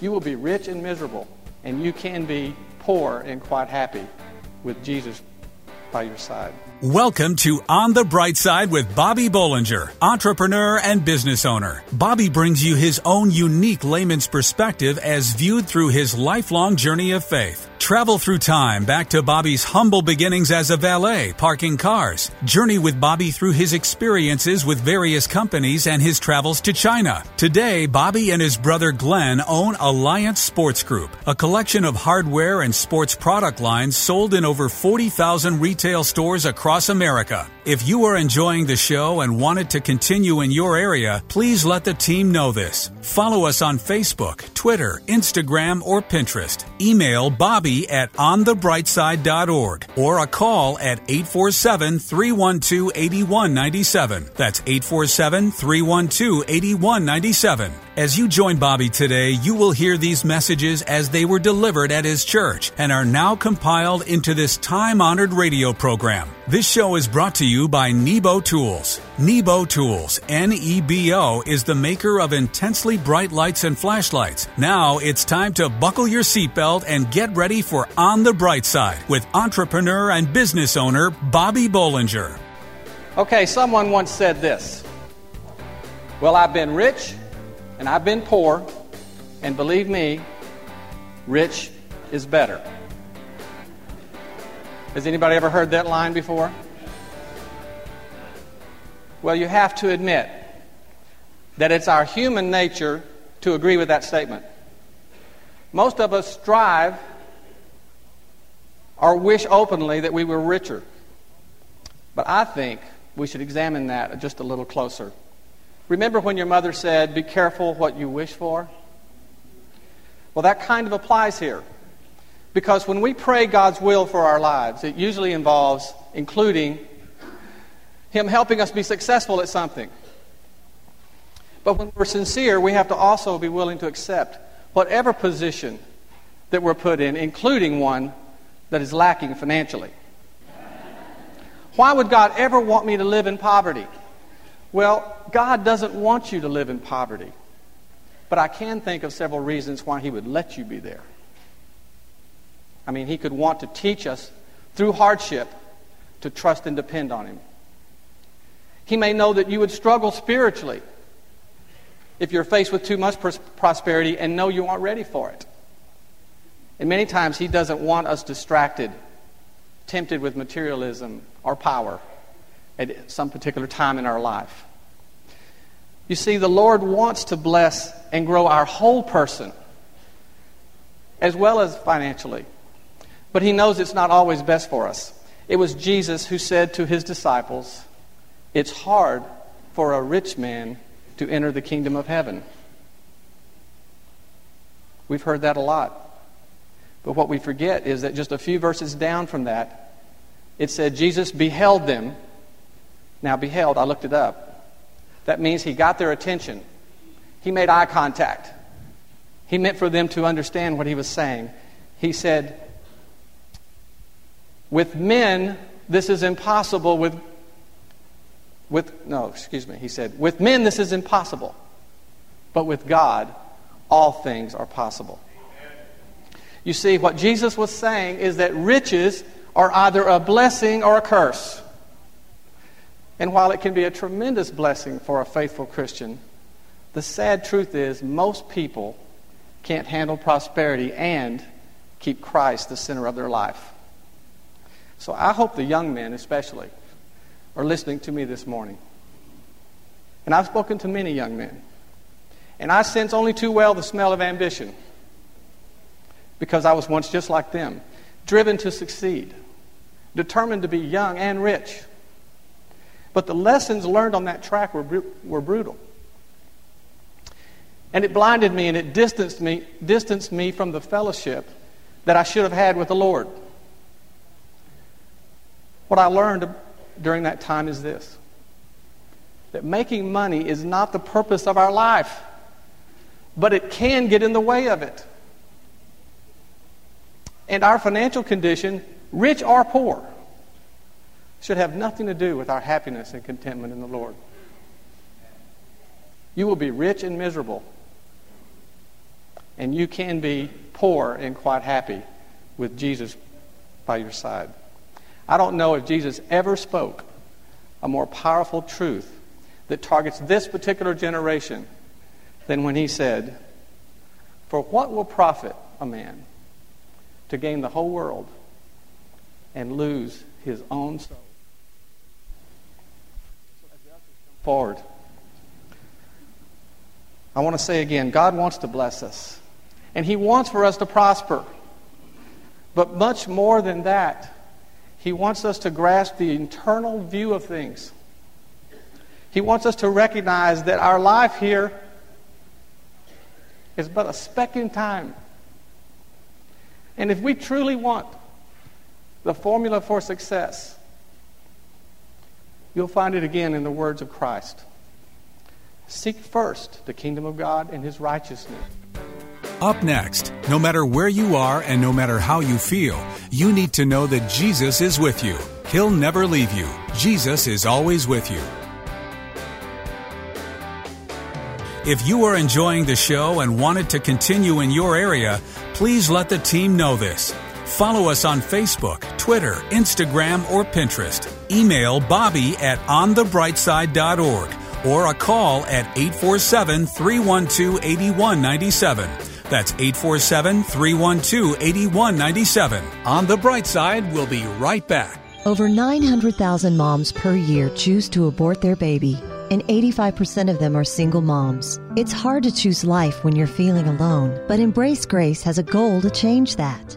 You will be rich and miserable, and you can be poor and quite happy with Jesus by your side. Welcome to On the Bright Side with Bobby Bollinger, entrepreneur and business owner. Bobby brings you his own unique layman's perspective as viewed through his lifelong journey of faith. Travel through time back to Bobby's humble beginnings as a valet, parking cars. Journey with Bobby through his experiences with various companies and his travels to China. Today, Bobby and his brother Glenn own Alliance Sports Group, a collection of hardware and sports product lines sold in over 40,000 retail stores across America. If you are enjoying the show and want it to continue in your area, please let the team know this. Follow us on Facebook, Twitter, Instagram, or Pinterest. Email Bobby at onthebrightside.org or a call at 847 312 8197. That's 847 312 8197. As you join Bobby today, you will hear these messages as they were delivered at his church and are now compiled into this time honored radio program. This show is brought to you by Nebo Tools. Nebo Tools, N E B O, is the maker of intensely bright lights and flashlights. Now it's time to buckle your seatbelt and get ready for On the Bright Side with entrepreneur and business owner Bobby Bollinger. Okay, someone once said this Well, I've been rich and I've been poor, and believe me, rich is better. Has anybody ever heard that line before? Well, you have to admit that it's our human nature to agree with that statement. Most of us strive or wish openly that we were richer. But I think we should examine that just a little closer. Remember when your mother said, Be careful what you wish for? Well, that kind of applies here. Because when we pray God's will for our lives, it usually involves including Him helping us be successful at something. But when we're sincere, we have to also be willing to accept whatever position that we're put in, including one that is lacking financially. Why would God ever want me to live in poverty? Well, God doesn't want you to live in poverty. But I can think of several reasons why He would let you be there. I mean, He could want to teach us through hardship to trust and depend on Him. He may know that you would struggle spiritually if you're faced with too much prosperity and know you aren't ready for it. And many times He doesn't want us distracted, tempted with materialism or power at some particular time in our life. You see, the Lord wants to bless and grow our whole person, as well as financially. But He knows it's not always best for us. It was Jesus who said to His disciples, It's hard for a rich man to enter the kingdom of heaven. We've heard that a lot. But what we forget is that just a few verses down from that, it said Jesus beheld them now, beheld, I looked it up. That means he got their attention. He made eye contact. He meant for them to understand what he was saying. He said, With men, this is impossible. With, with, no, excuse me. He said, With men, this is impossible. But with God, all things are possible. You see, what Jesus was saying is that riches are either a blessing or a curse. And while it can be a tremendous blessing for a faithful Christian, the sad truth is most people can't handle prosperity and keep Christ the center of their life. So I hope the young men, especially, are listening to me this morning. And I've spoken to many young men. And I sense only too well the smell of ambition because I was once just like them, driven to succeed, determined to be young and rich. But the lessons learned on that track were, were brutal. And it blinded me and it distanced me, distanced me from the fellowship that I should have had with the Lord. What I learned during that time is this that making money is not the purpose of our life, but it can get in the way of it. And our financial condition, rich or poor, should have nothing to do with our happiness and contentment in the Lord. You will be rich and miserable. And you can be poor and quite happy with Jesus by your side. I don't know if Jesus ever spoke a more powerful truth that targets this particular generation than when he said, For what will profit a man to gain the whole world and lose his own soul? Forward. I want to say again God wants to bless us, and He wants for us to prosper. But much more than that, He wants us to grasp the internal view of things. He wants us to recognize that our life here is but a speck in time. And if we truly want the formula for success, you'll find it again in the words of Christ. Seek first the kingdom of God and his righteousness. Up next, no matter where you are and no matter how you feel, you need to know that Jesus is with you. He'll never leave you. Jesus is always with you. If you are enjoying the show and want it to continue in your area, please let the team know this. Follow us on Facebook, Twitter, Instagram, or Pinterest. Email Bobby at onthebrightside.org or a call at 847 312 8197. That's 847 312 8197. On the Bright Side, we'll be right back. Over 900,000 moms per year choose to abort their baby, and 85% of them are single moms. It's hard to choose life when you're feeling alone, but Embrace Grace has a goal to change that.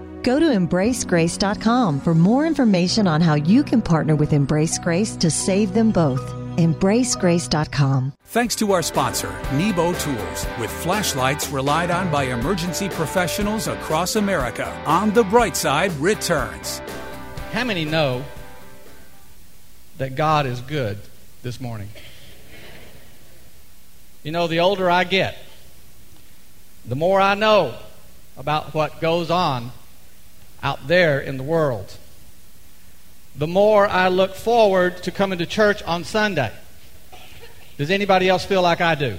Go to embracegrace.com for more information on how you can partner with Embrace Grace to save them both. EmbraceGrace.com. Thanks to our sponsor, Nebo Tools, with flashlights relied on by emergency professionals across America. On the Bright Side returns. How many know that God is good this morning? You know, the older I get, the more I know about what goes on out there in the world, the more I look forward to coming to church on Sunday. Does anybody else feel like I do?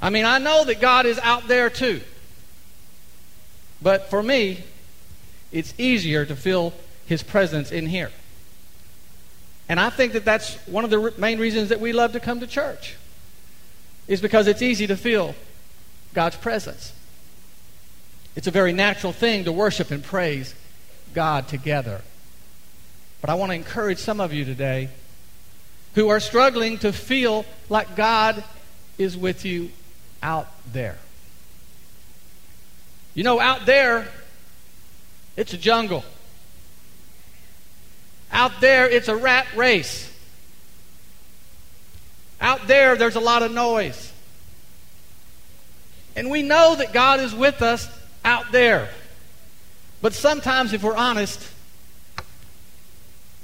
I mean, I know that God is out there too. But for me, it's easier to feel His presence in here. And I think that that's one of the main reasons that we love to come to church, is because it's easy to feel God's presence. It's a very natural thing to worship and praise God together. But I want to encourage some of you today who are struggling to feel like God is with you out there. You know, out there, it's a jungle. Out there, it's a rat race. Out there, there's a lot of noise. And we know that God is with us out there. But sometimes, if we're honest,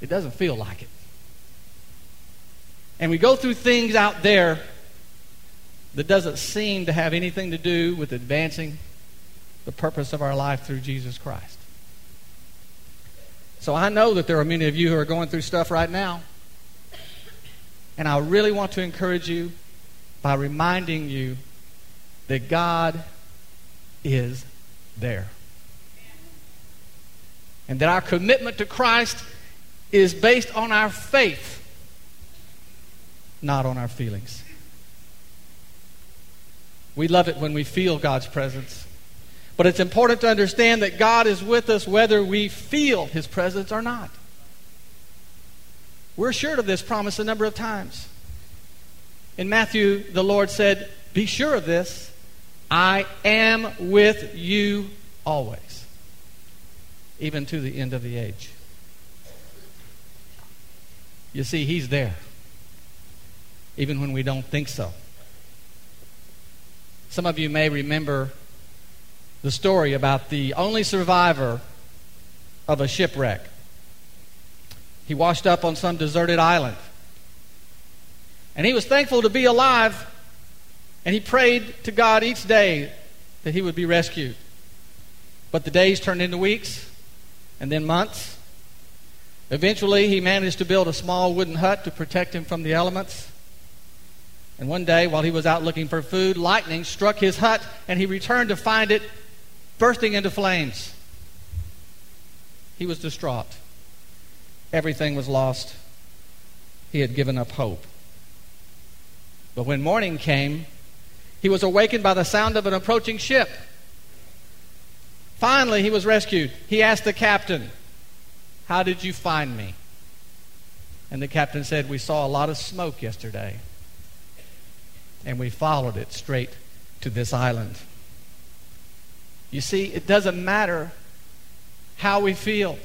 it doesn't feel like it. And we go through things out there that doesn't seem to have anything to do with advancing the purpose of our life through Jesus Christ. So I know that there are many of you who are going through stuff right now. And I really want to encourage you by reminding you that God is there. And that our commitment to Christ is based on our faith, not on our feelings. We love it when we feel God's presence. But it's important to understand that God is with us whether we feel His presence or not. We're assured of this promise a number of times. In Matthew, the Lord said, Be sure of this, I am with you always. even to the end of the age. You see, He's there, even when we don't think so. Some of you may remember the story about the only survivor of a shipwreck. He washed up on some deserted island. And he was thankful to be alive, and he prayed to God each day that he would be rescued. But the days turned into weeks, and then months. Eventually, he managed to build a small wooden hut to protect him from the elements. And one day, while he was out looking for food, lightning struck his hut, and he returned to find it bursting into flames. He was distraught. Everything was lost. He had given up hope. But when morning came, he was awakened by the sound of an approaching ship. Finally, he was rescued. He asked the captain, How did you find me? And the captain said, We saw a lot of smoke yesterday and we followed it straight to this island. You see, it doesn't matter how we feel,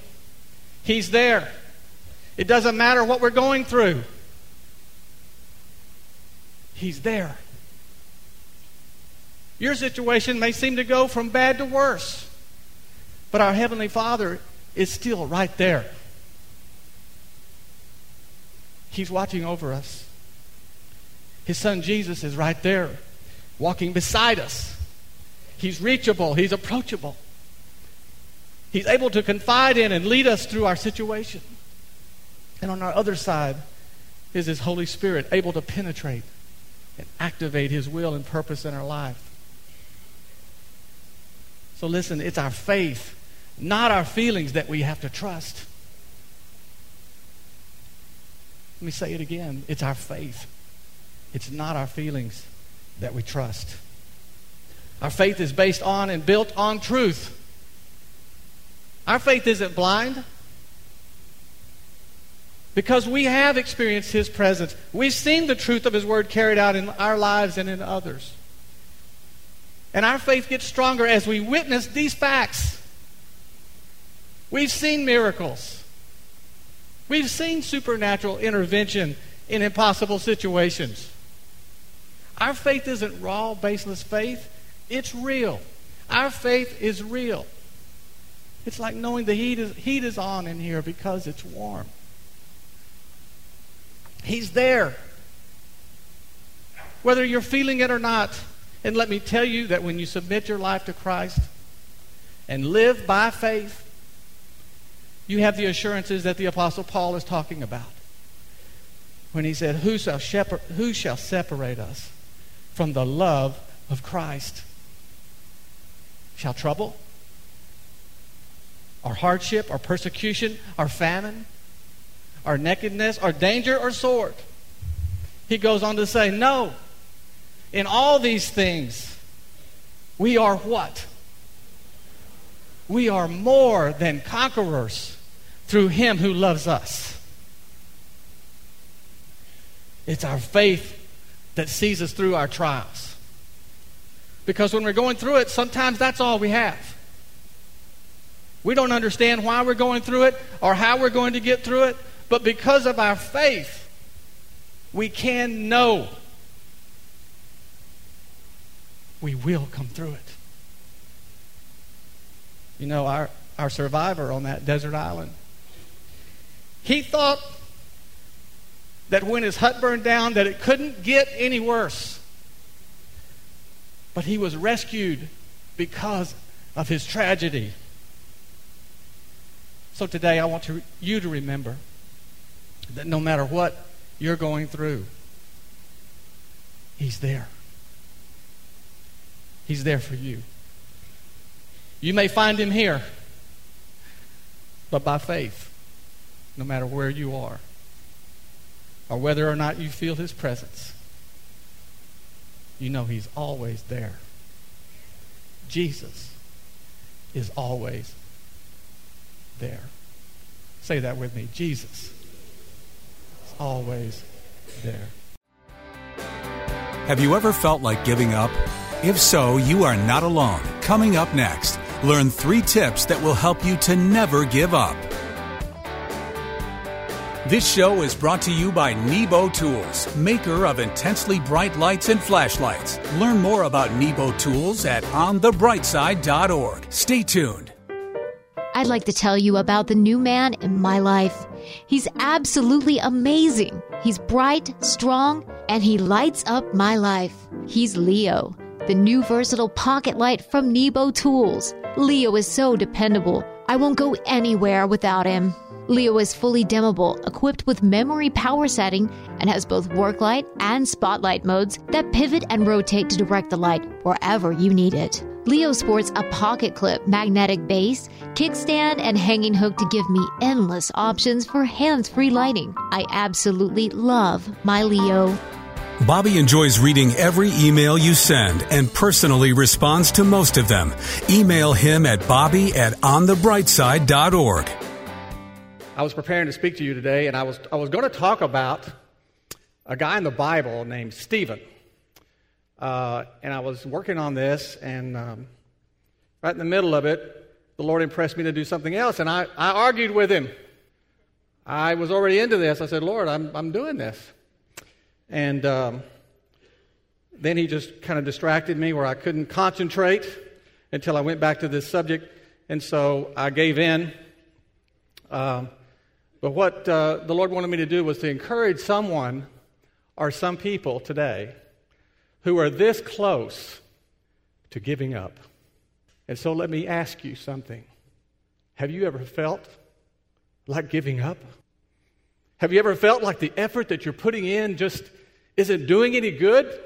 He's there. It doesn't matter what we're going through, He's there. Your situation may seem to go from bad to worse, but our Heavenly Father is still right there. He's watching over us. His son Jesus is right there, walking beside us. He's reachable, he's approachable. He's able to confide in and lead us through our situation. And on our other side is His Holy Spirit, able to penetrate and activate His will and purpose in our life. So listen, it's our faith, not our feelings, that we have to trust. Let me say it again. It's our faith. It's not our feelings that we trust. Our faith is based on and built on truth. Our faith isn't blind because we have experienced His presence. We've seen the truth of His Word carried out in our lives and in others. And our faith gets stronger as we witness these facts. We've seen miracles. We've seen supernatural intervention in impossible situations. Our faith isn't raw, baseless faith, it's real. Our faith is real. It's like knowing the heat is, heat is on in here because it's warm. He's there. Whether you're feeling it or not. And let me tell you that when you submit your life to Christ and live by faith, you have the assurances that the Apostle Paul is talking about. When he said, Who shall, shepherd, who shall separate us from the love of Christ. Shall trouble, or hardship, or persecution, or famine, or nakedness, or danger, or sword. He goes on to say, No. In all these things, we are what? We are more than conquerors through Him who loves us. It's our faith that sees us through our trials. Because when we're going through it, sometimes that's all we have. We don't understand why we're going through it or how we're going to get through it, but because of our faith, we can know we will come through it. You know, our, our survivor on that desert island, he thought that when his hut burned down that it couldn't get any worse. But he was rescued because of his tragedy. So today I want to, you to remember that no matter what you're going through, he's there. He's there for you. You may find him here, but by faith, no matter where you are or whether or not you feel his presence, you know he's always there. Jesus is always there. Say that with me. Jesus is always there. Have you ever felt like giving up? If so, you are not alone. Coming up next, Learn three tips that will help you to never give up. This show is brought to you by Nebo Tools, maker of intensely bright lights and flashlights. Learn more about Nebo Tools at onthebrightside.org. Stay tuned. I'd like to tell you about the new man in my life. He's absolutely amazing. He's bright, strong, and he lights up my life. He's Leo, the new versatile pocket light from Nebo Tools. Leo is so dependable. I won't go anywhere without him. Leo is fully dimmable, equipped with memory power setting, and has both work light and spotlight modes that pivot and rotate to direct the light wherever you need it. Leo sports a pocket clip, magnetic base, kickstand, and hanging hook to give me endless options for hands free lighting. I absolutely love my Leo. Bobby enjoys reading every email you send and personally responds to most of them. Email him at bobby at onthebrightside.org. I was preparing to speak to you today, and I was, I was going to talk about a guy in the Bible named Stephen. Uh, and I was working on this, and um, right in the middle of it, the Lord impressed me to do something else, and I, I argued with him. I was already into this. I said, Lord, I'm, I'm doing this. And um, then he just kind of distracted me where I couldn't concentrate until I went back to this subject. And so I gave in. Um, but what uh, the Lord wanted me to do was to encourage someone or some people today who are this close to giving up. And so let me ask you something. Have you ever felt like giving up? Have you ever felt like the effort that you're putting in just isn't doing any good?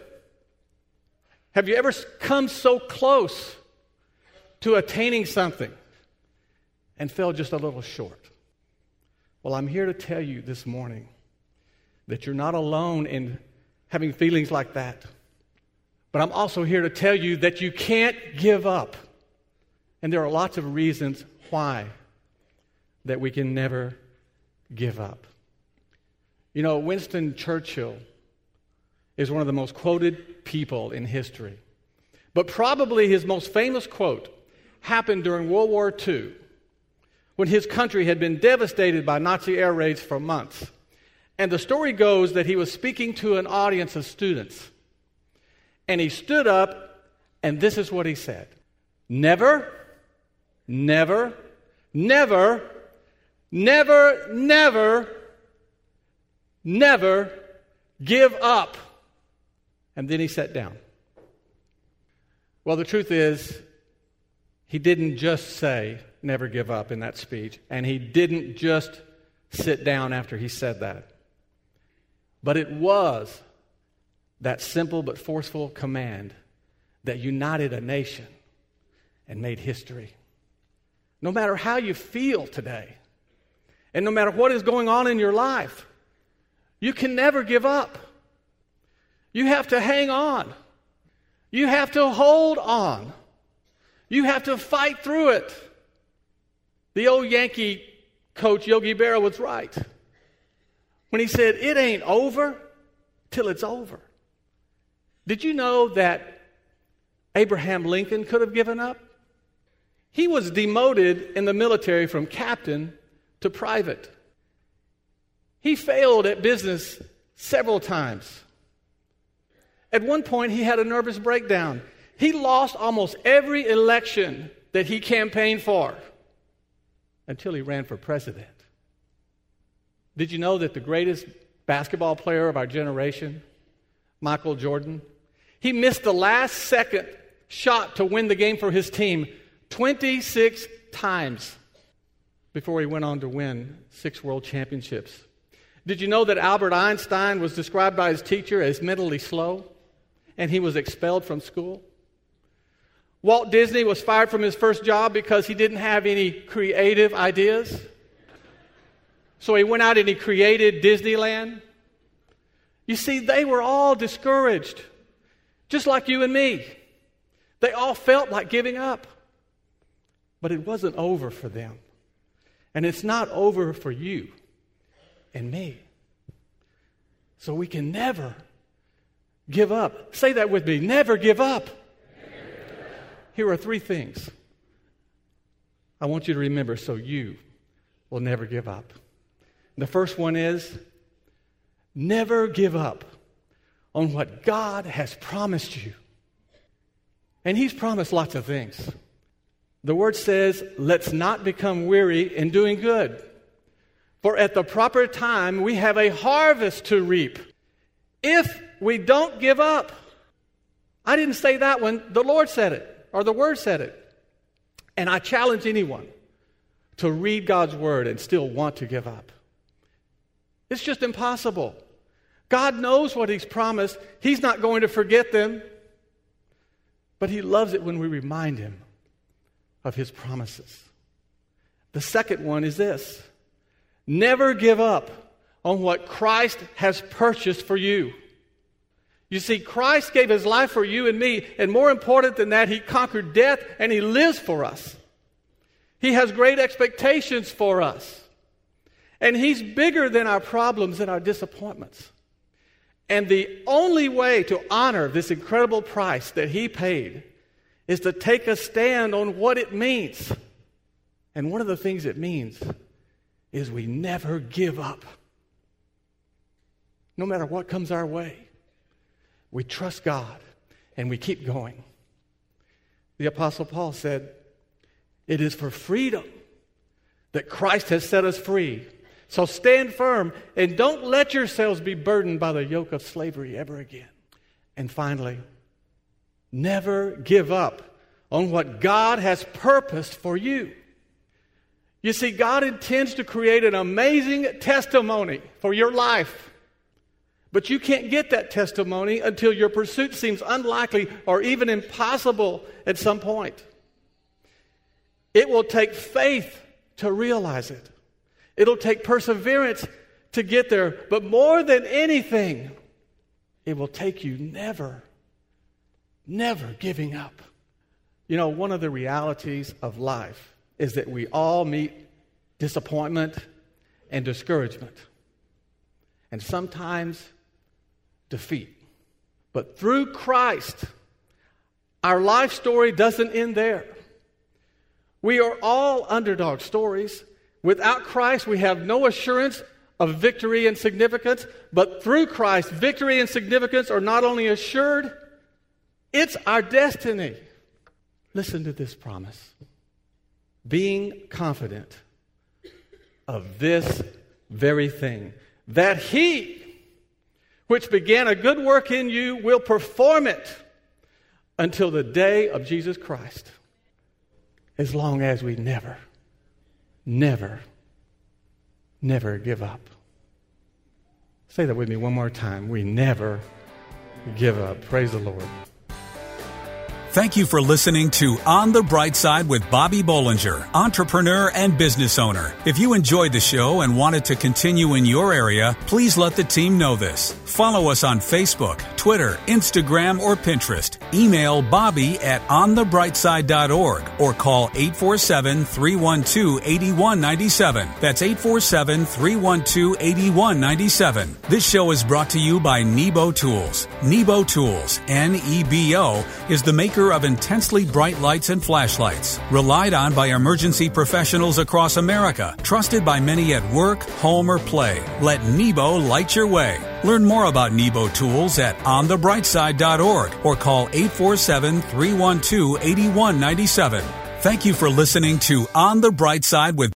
Have you ever come so close to attaining something and fell just a little short? Well, I'm here to tell you this morning that you're not alone in having feelings like that. But I'm also here to tell you that you can't give up. And there are lots of reasons why that we can never give up. You know, Winston Churchill is one of the most quoted people in history. But probably his most famous quote happened during World War II when his country had been devastated by Nazi air raids for months. And the story goes that he was speaking to an audience of students. And he stood up, and this is what he said Never, never, never, never, never, never give up. And then he sat down. Well, the truth is, he didn't just say, never give up in that speech. And he didn't just sit down after he said that. But it was that simple but forceful command that united a nation and made history. No matter how you feel today, and no matter what is going on in your life, you can never give up. You have to hang on. You have to hold on. You have to fight through it. The old Yankee coach, Yogi Berra, was right when he said, It ain't over till it's over. Did you know that Abraham Lincoln could have given up? He was demoted in the military from captain to private. He failed at business several times. At one point, he had a nervous breakdown. He lost almost every election that he campaigned for until he ran for president. Did you know that the greatest basketball player of our generation, Michael Jordan, he missed the last second shot to win the game for his team 26 times before he went on to win six world championships. Did you know that Albert Einstein was described by his teacher as mentally slow and he was expelled from school? Walt Disney was fired from his first job because he didn't have any creative ideas. So he went out and he created Disneyland. You see, they were all discouraged, just like you and me. They all felt like giving up. But it wasn't over for them. And it's not over for you and me. So we can never give up. Say that with me never give up. Here are three things I want you to remember so you will never give up. The first one is never give up on what God has promised you. And He's promised lots of things. The word says, let's not become weary in doing good. For at the proper time, we have a harvest to reap if we don't give up. I didn't say that one, the Lord said it, or the Word said it. And I challenge anyone to read God's Word and still want to give up. It's just impossible. God knows what He's promised, He's not going to forget them. But He loves it when we remind Him of His promises. The second one is this never give up on what Christ has purchased for you. You see, Christ gave his life for you and me, and more important than that, he conquered death and he lives for us. He has great expectations for us. And he's bigger than our problems and our disappointments. And the only way to honor this incredible price that he paid is to take a stand on what it means. And one of the things it means is we never give up. No matter what comes our way, we trust God and we keep going. The Apostle Paul said, It is for freedom that Christ has set us free. So stand firm and don't let yourselves be burdened by the yoke of slavery ever again. And finally, never give up on what God has purposed for you. You see, God intends to create an amazing testimony for your life. But you can't get that testimony until your pursuit seems unlikely or even impossible at some point. It will take faith to realize it, it'll take perseverance to get there. But more than anything, it will take you never, never giving up. You know, one of the realities of life is that we all meet disappointment and discouragement, and sometimes defeat. But through Christ, our life story doesn't end there. We are all underdog stories. Without Christ, we have no assurance of victory and significance, but through Christ, victory and significance are not only assured, it's our destiny. Listen to this promise being confident of this very thing, that He, which began a good work in you, will perform it until the day of Jesus Christ, as long as we never, never, never give up. Say that with me one more time. We never give up. Praise the Lord. Thank you for listening to On the Bright Side with Bobby Bollinger, entrepreneur and business owner. If you enjoyed the show and wanted to continue in your area, please let the team know this. Follow us on Facebook, Twitter, Instagram, or Pinterest. Email Bobby at onthebrightside.org or call 847 312 8197. That's 847 312 8197. This show is brought to you by Nebo Tools. Nebo Tools, N E B O, is the maker of intensely bright lights and flashlights, relied on by emergency professionals across America, trusted by many at work, home, or play. Let Nebo light your way. Learn more about Nebo tools at onthebrightside.org or call 847 312 8197. Thank you for listening to On the Bright Side with